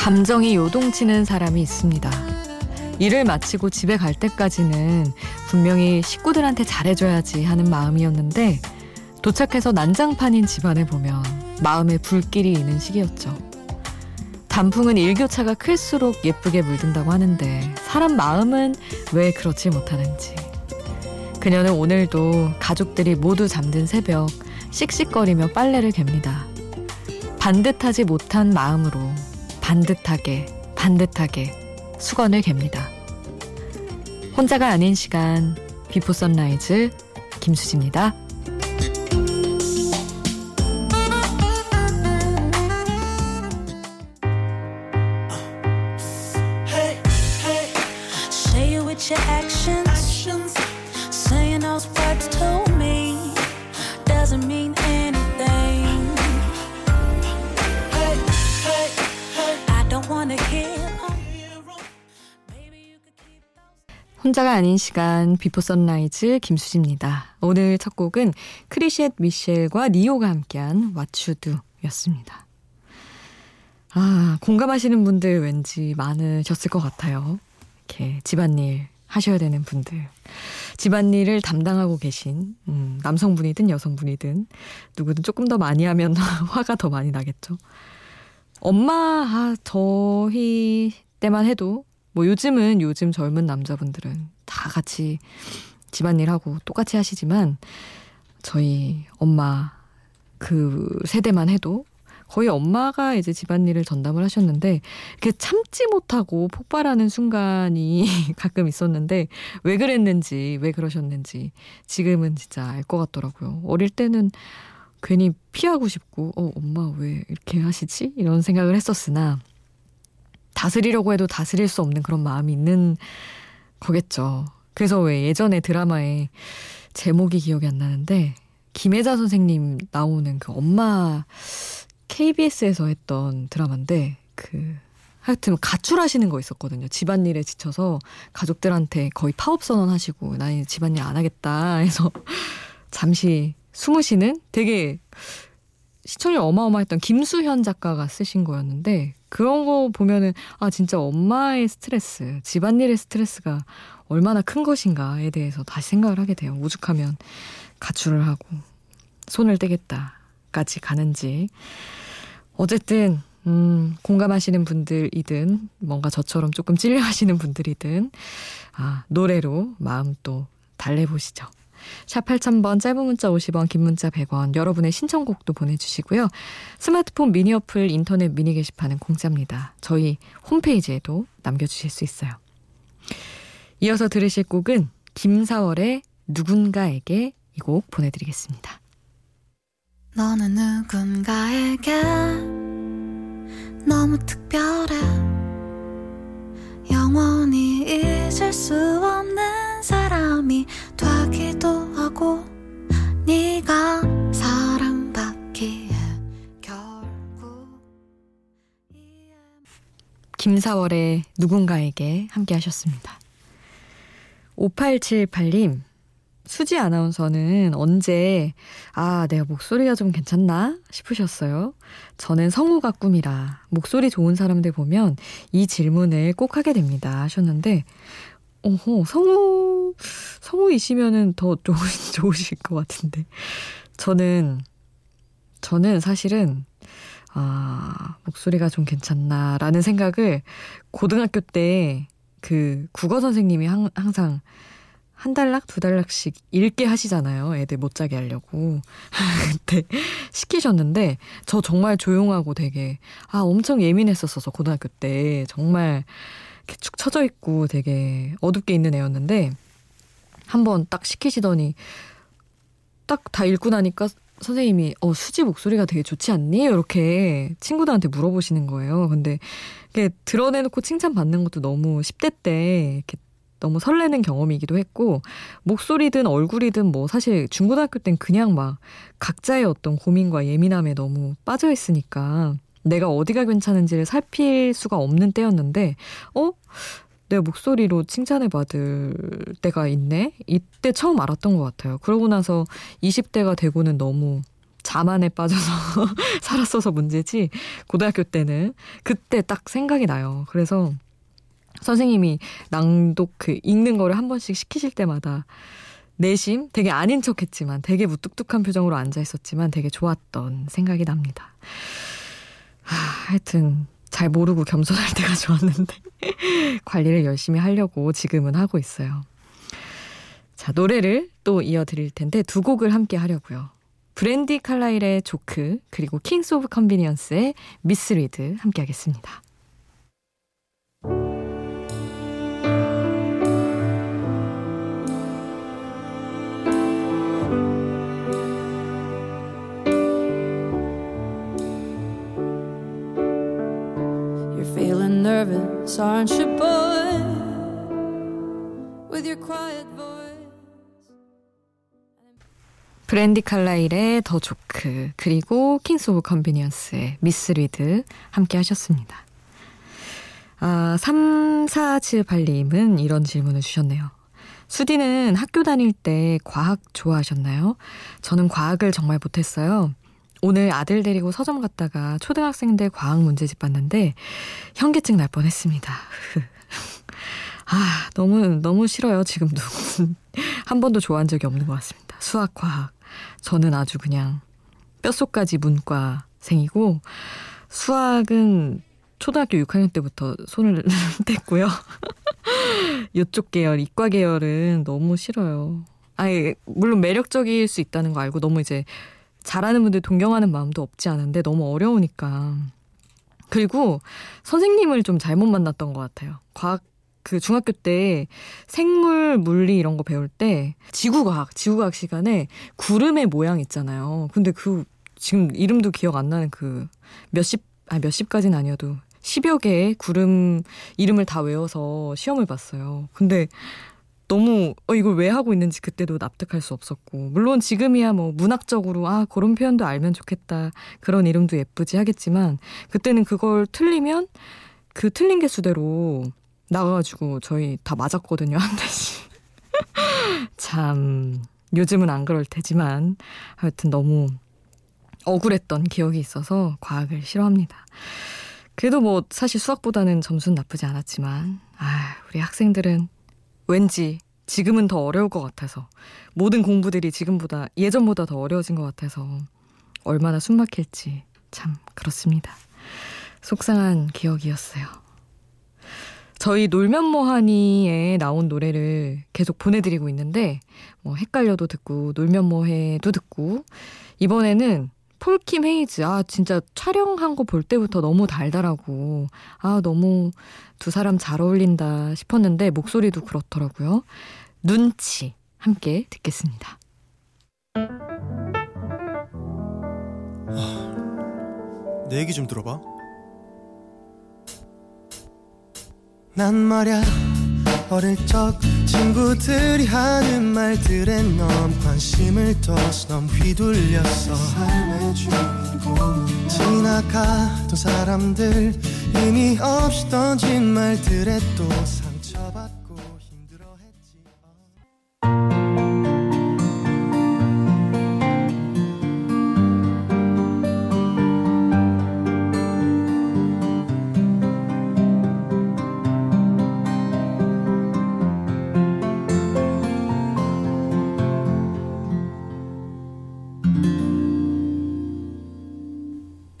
감정이 요동치는 사람이 있습니다. 일을 마치고 집에 갈 때까지는 분명히 식구들한테 잘해줘야지 하는 마음이었는데 도착해서 난장판인 집안을 보면 마음에 불길이 있는 시기였죠. 단풍은 일교차가 클수록 예쁘게 물든다고 하는데 사람 마음은 왜 그렇지 못하는지. 그녀는 오늘도 가족들이 모두 잠든 새벽 씩씩거리며 빨래를 갭니다. 반듯하지 못한 마음으로 반듯하게 반듯하게 수건을 갭니다. 혼자가 아닌 시간 비포 선라이즈 김수지입니다. 혼자가 아닌 시간 비포 선라이즈 김수지입니다. 오늘 첫 곡은 크리셋 미셸과 니요가 함께한 What You Do였습니다. 아, 공감하시는 분들 왠지 많으셨을 것 같아요. 이렇게 집안일 하셔야 되는 분들. 집안일을 담당하고 계신 음, 남성분이든 여성분이든 누구든 조금 더 많이 하면 화가 더 많이 나겠죠. 엄마, 아, 저희 때만 해도 뭐 요즘은 요즘 젊은 남자분들은 다 같이 집안일하고 똑같이 하시지만 저희 엄마 그 세대만 해도 거의 엄마가 이제 집안일을 전담을 하셨는데 이렇게 참지 못하고 폭발하는 순간이 가끔 있었는데 왜 그랬는지 왜 그러셨는지 지금은 진짜 알 것 같더라고요. 어릴 때는 괜히 피하고 싶고 어 엄마 왜 이렇게 하시지 이런 생각을 했었으나 다스리려고 해도 다스릴 수 없는 그런 마음이 있는 거겠죠. 그래서 왜 예전에 드라마에 제목이 기억이 안 나는데 김혜자 선생님 나오는 그 엄마 KBS에서 했던 드라마인데 그 하여튼 가출하시는 거 있었거든요. 집안일에 지쳐서 가족들한테 거의 파업 선언하시고 나 집안일 안 하겠다 해서 잠시 숨으시는 되게 시청률 어마어마했던 김수현 작가가 쓰신 거였는데 그런 거 보면은 아 진짜 엄마의 스트레스, 집안일의 스트레스가 얼마나 큰 것인가에 대해서 다시 생각을 하게 돼요. 오죽하면 가출을 하고 손을 떼겠다까지 가는지 어쨌든 음, 공감하시는 분들이든 뭔가 저처럼 조금 찔려하시는 분들이든 아, 노래로 마음 또 달래보시죠. 샵 8000번 짧은 문자 50원 긴 문자 100원 여러분의 신청곡도 보내주시고요. 스마트폰 미니 어플 인터넷 미니 게시판은 공짜입니다. 저희 홈페이지에도 남겨주실 수 있어요. 이어서 들으실 곡은 김사월의 누군가에게 이 곡 보내드리겠습니다. 너는 누군가에게 너무 특별해 영원히 잊을 수 없는 사람이 김사월의 누군가에게 함께 하셨습니다. 5878님 수지 아나운서는 언제 아 내가 목소리가 좀 괜찮나 싶으셨어요. 저는 성우가 꿈이라 목소리 좋은 사람들 보면 이 질문을 꼭 하게 됩니다 하셨는데 어허 성우 성우이시면은 더 좋, 좋으실 것 같은데 저는 저는 사실은 아 목소리가 좀 괜찮나라는 생각을 고등학교 때 그 국어 선생님이 항, 항상 한 달락 두 달락씩 읽게 하시잖아요. 애들 못 자게 하려고. 그때 시키셨는데 저 정말 조용하고 되게 아 엄청 예민했었어서 고등학교 때 정말 이렇게 축 처져 있고 되게 어둡게 있는 애였는데 한번 딱 시키시더니 딱 다 읽고 나니까 선생님이 어 수지 목소리가 되게 좋지 않니? 이렇게 친구들한테 물어보시는 거예요. 근데 이렇게 드러내놓고 칭찬 받는 것도 너무 10대 때 이렇게 너무 설레는 경험이기도 했고 목소리든 얼굴이든 뭐 사실 중고등학교 땐 그냥 막 각자의 어떤 고민과 예민함에 너무 빠져 있으니까 내가 어디가 괜찮은지를 살필 수가 없는 때였는데 어 내 목소리로 칭찬을 받을 때가 있네? 이때 처음 알았던 것 같아요. 그러고 나서 20대가 되고는 너무 자만에 빠져서 살았어서 문제지 고등학교 때는 그때 딱 생각이 나요. 그래서 선생님이 낭독 그 읽는 거를 한 번씩 시키실 때마다 내심 되게 아닌 척 했지만 되게 무뚝뚝한 표정으로 앉아 있었지만 되게 좋았던 생각이 납니다. 하, 하여튼 잘 모르고 겸손할 때가 좋았는데 관리를 열심히 하려고 지금은 하고 있어요. 자, 노래를 또 이어드릴 텐데 두 곡을 함께 하려고요. 브랜디 칼라일의 조크 그리고 킹스 오브 컨비니언스의 미스리드 함께 하겠습니다. Nervous, aren't you, boy? With your quiet voice. 브랜디 칼라일의 The Joke 그리고 킹스 오브 컨비니언스의 Misread 함께 하셨습니다. 아, 3478님은 이런 질문을 주셨네요. 수디는 학교 다닐 때 과학 좋아하셨나요? 저는 과학을 정말 못했어요. 오늘 아들 데리고 서점 갔다가 초등학생들 과학 문제집 봤는데 현기증 날 뻔했습니다. 아, 너무 너무 싫어요, 지금도. 한 번도 좋아한 적이 없는 것 같습니다. 수학, 과학. 저는 아주 그냥 뼛속까지 문과생이고 수학은 초등학교 6학년 때부터 손을 뗐고요. 이쪽 계열, 이과 계열은 너무 싫어요. 아니, 물론 매력적일 수 있다는 거 알고 너무 이제 잘하는 분들 동경하는 마음도 없지 않은데 너무 어려우니까. 그리고 선생님을 좀 잘못 만났던 것 같아요. 과학 그 중학교 때 생물 물리 이런 거 배울 때 지구과학 지구과학 시간에 구름의 모양 있잖아요. 근데 그 지금 이름도 기억 안 나는 그 몇십 아 몇십까지는 아니어도 십여 개의 구름 이름을 다 외워서 시험을 봤어요. 근데 너무 어 이걸 왜 하고 있는지 그때도 납득할 수 없었고. 물론 지금이야 뭐 문학적으로 아 그런 표현도 알면 좋겠다. 그런 이름도 예쁘지 하겠지만 그때는 그걸 틀리면 그 틀린 개수대로 나가가지고 저희 다 맞았거든요 한 대씩. 참 요즘은 안 그럴 테지만 하여튼 너무 억울했던 기억이 있어서 과학을 싫어합니다. 그래도 뭐 사실 수학보다는 점수는 나쁘지 않았지만 아 우리 학생들은 왠지 지금은 더 어려울 것 같아서 모든 공부들이 지금보다 예전보다 더 어려워진 것 같아서 얼마나 숨막힐지 참 그렇습니다. 속상한 기억이었어요. 저희 놀면 뭐하니에 나온 노래를 계속 보내드리고 있는데 뭐 헷갈려도 듣고 놀면 뭐해도 듣고 이번에는 폴킴 헤이즈. 아, 진짜 촬영한 거 볼 때부터 너무 달달하고, 아, 너무 두 사람 잘 어울린다 싶었는데, 목소리도 그렇더라고요. 눈치. 함께 듣겠습니다. 아, 내 얘기 좀 들어봐. 난 말야. 어릴 적 친구들이 하는 말들에 넌 관심을 둬서 넌 휘둘렸어. 삶의 주인공 지나가던 사람들 의미 없이 던진 말들에 또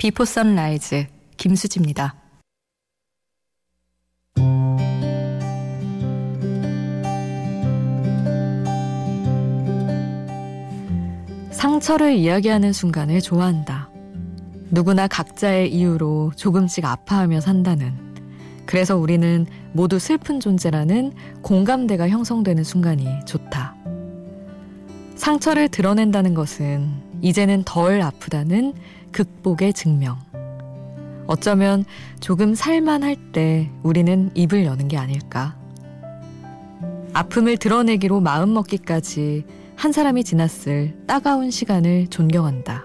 비포 선라이즈 김수지입니다. 상처를 이야기하는 순간을 좋아한다. 누구나 각자의 이유로 조금씩 아파하며 산다는. 그래서 우리는 모두 슬픈 존재라는 공감대가 형성되는 순간이 좋다. 상처를 드러낸다는 것은 이제는 덜 아프다는 극복의 증명. 어쩌면 조금 살만할 때 우리는 입을 여는 게 아닐까. 아픔을 드러내기로 마음먹기까지 한 사람이 지났을 따가운 시간을 존경한다.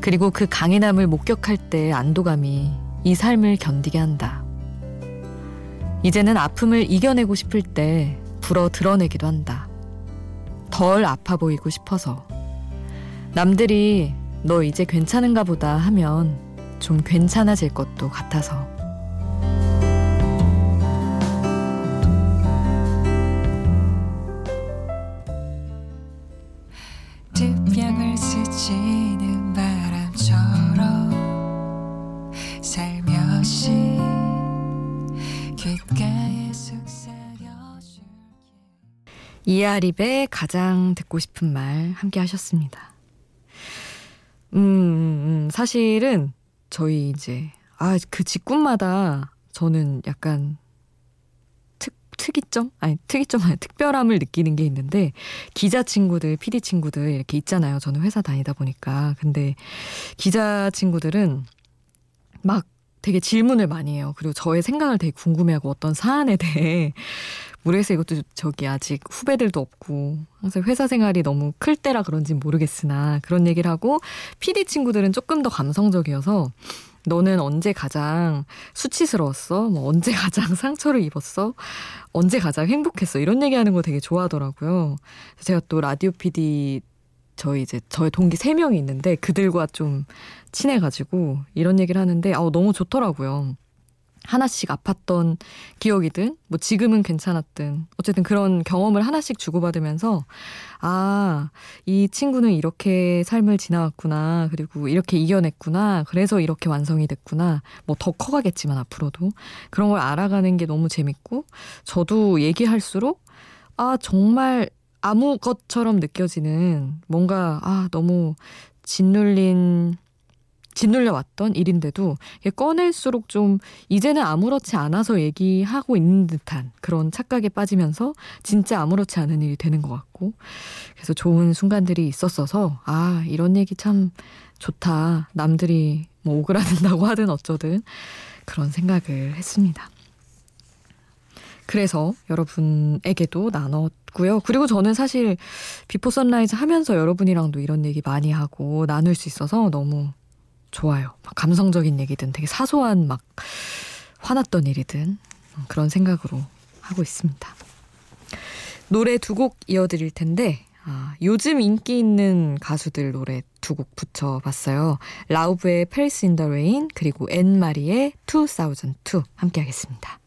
그리고 그 강인함을 목격할 때 안도감이 이 삶을 견디게 한다. 이제는 아픔을 이겨내고 싶을 때 불어 드러내기도 한다. 덜 아파 보이고 싶어서. 남들이 너 이제 괜찮은가 보다 하면 좀 괜찮아질 것도 같아서. 뒷병을 스치는 바람처럼 살며시 귓가에 속삭여줄게 이아립의 가장 듣고 싶은 말 함께 하셨습니다. 음, 음, 음, 사실은 저희 이제 아 그 직군마다 저는 약간 특 특이점 아니 특이점 아니 특별함을 느끼는 게 있는데 기자 친구들, PD 친구들 이렇게 있잖아요. 저는 회사 다니다 보니까 근데 기자 친구들은 막 되게 질문을 많이 해요. 그리고 저의 생각을 되게 궁금해하고 어떤 사안에 대해 모르겠어요. 이것도 저기 아직 후배들도 없고 항상 회사 생활이 너무 클 때라 그런지 모르겠으나 그런 얘기를 하고 PD 친구들은 조금 더 감성적이어서 너는 언제 가장 수치스러웠어? 뭐 언제 가장 상처를 입었어? 언제 가장 행복했어? 이런 얘기하는 거 되게 좋아하더라고요. 제가 또 라디오 PD 저희 이제 저의 동기 세 명이 있는데 그들과 좀 친해가지고 이런 얘기를 하는데 아 너무 좋더라고요. 하나씩 아팠던 기억이든 뭐 지금은 괜찮았든 어쨌든 그런 경험을 하나씩 주고받으면서 아, 이 친구는 이렇게 삶을 지나왔구나. 그리고 이렇게 이겨냈구나. 그래서 이렇게 완성이 됐구나. 뭐 더 커가겠지만 앞으로도 그런 걸 알아가는 게 너무 재밌고 저도 얘기할수록 아, 정말 아무 것처럼 느껴지는 뭔가 아, 너무 짓눌린 짓눌려 왔던 일인데도 꺼낼수록 좀 이제는 아무렇지 않아서 얘기하고 있는 듯한 그런 착각에 빠지면서 진짜 아무렇지 않은 일이 되는 것 같고 그래서 좋은 순간들이 있었어서 아 이런 얘기 참 좋다 남들이 뭐 오그라든다고 하든 어쩌든 그런 생각을 했습니다. 그래서 여러분에게도 나눴고요. 그리고 저는 사실 비포 선라이즈 하면서 여러분이랑도 이런 얘기 많이 하고 나눌 수 있어서 너무 좋아요. 감성적인 얘기든 되게 사소한 막 화났던 일이든 그런 생각으로 하고 있습니다. 노래 두 곡 이어드릴 텐데 아, 요즘 인기 있는 가수들 노래 두 곡 붙여봤어요. 라우브의 in the Rain 그리고 앤 마리의 2002 함께 하겠습니다.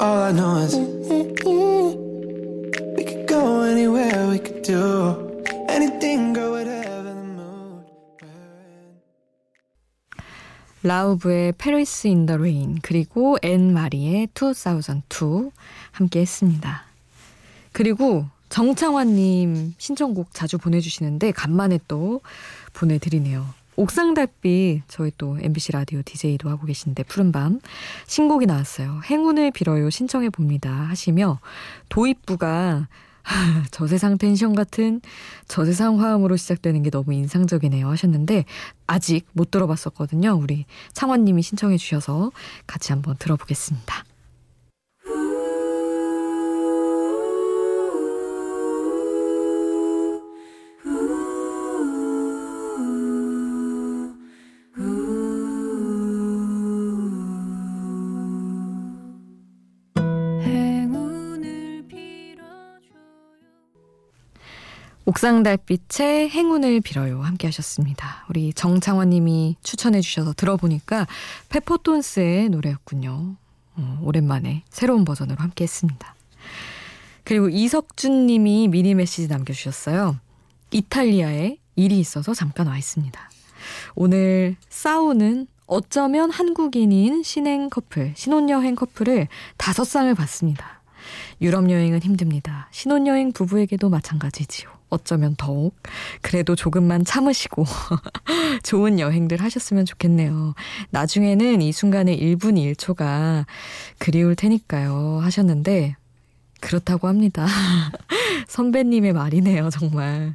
All I know is we could go anywhere, we could do anything, girl whatever the mood 라우브의 Paris in the Rain 그리고 앤 마리의 2002 함께 했습니다. 그리고 정창환님 신청곡 자주 보내주시는데 간만에 또 보내드리네요. 옥상 달빛 저희 또 MBC 라디오 DJ도 하고 계신데 푸른밤 신곡이 나왔어요. 행운을 빌어요 신청해 봅니다 하시며 도입부가 저세상 텐션 같은 저세상 화음으로 시작되는 게 너무 인상적이네요 하셨는데 아직 못 들어봤었거든요. 우리 창원님이 신청해 주셔서 같이 한번 들어보겠습니다. 옥상 달빛의 행운을 빌어요 함께 하셨습니다. 우리 정창원 님이 추천해 주셔서 들어보니까 페퍼톤스의 노래였군요. 어, 오랜만에 새로운 버전으로 함께 했습니다. 그리고 이석준 님이 미니 메시지 남겨주셨어요. 이탈리아에 일이 있어서 잠깐 와 있습니다. 오늘 싸우는 어쩌면 한국인인 신행 커플, 신혼여행 커플을 다섯 쌍을 봤습니다. 유럽 여행은 힘듭니다. 신혼여행 부부에게도 마찬가지지요. 어쩌면 더욱 그래도 조금만 참으시고 좋은 여행들 하셨으면 좋겠네요. 나중에는 이 순간의 1분 1초가 그리울 테니까요. 하셨는데 그렇다고 합니다. 선배님의 말이네요, 정말.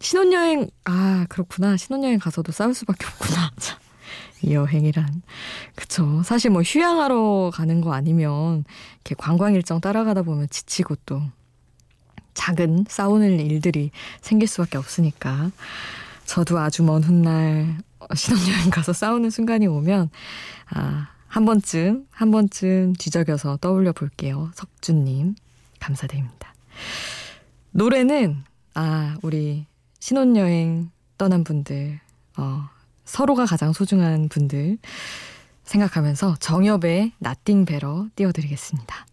신혼여행, 아, 그렇구나. 신혼여행 가서도 싸울 수밖에 없구나. 이 여행이란. 그쵸. 사실 뭐 휴양하러 가는 거 아니면 이렇게 관광 일정 따라가다 보면 지치고 또 작은 싸우는 일들이 생길 수밖에 없으니까. 저도 아주 먼 훗날 신혼여행 가서 싸우는 순간이 오면, 아, 한 번쯤, 한 번쯤 뒤적여서 떠올려 볼게요. 석준님. 감사드립니다. 노래는, 아, 우리 신혼여행 떠난 분들, 어, 서로가 가장 소중한 분들 생각하면서 정엽의 나띵 베러 띄워드리겠습니다.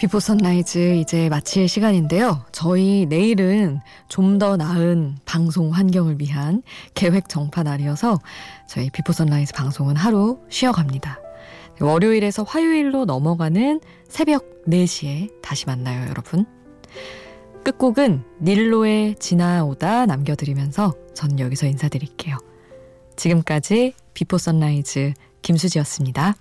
비포 선라이즈 이제 마칠 시간인데요. 저희 내일은 좀 더 나은 방송 환경을 위한 계획 정파 날이어서 저희 비포 선라이즈 방송은 하루 쉬어갑니다. 월요일에서 화요일로 넘어가는 새벽 4시에 다시 만나요, 여러분. 끝곡은 닐로의 지나오다 남겨드리면서 전 여기서 인사드릴게요. 지금까지 비포 선라이즈 김수지였습니다.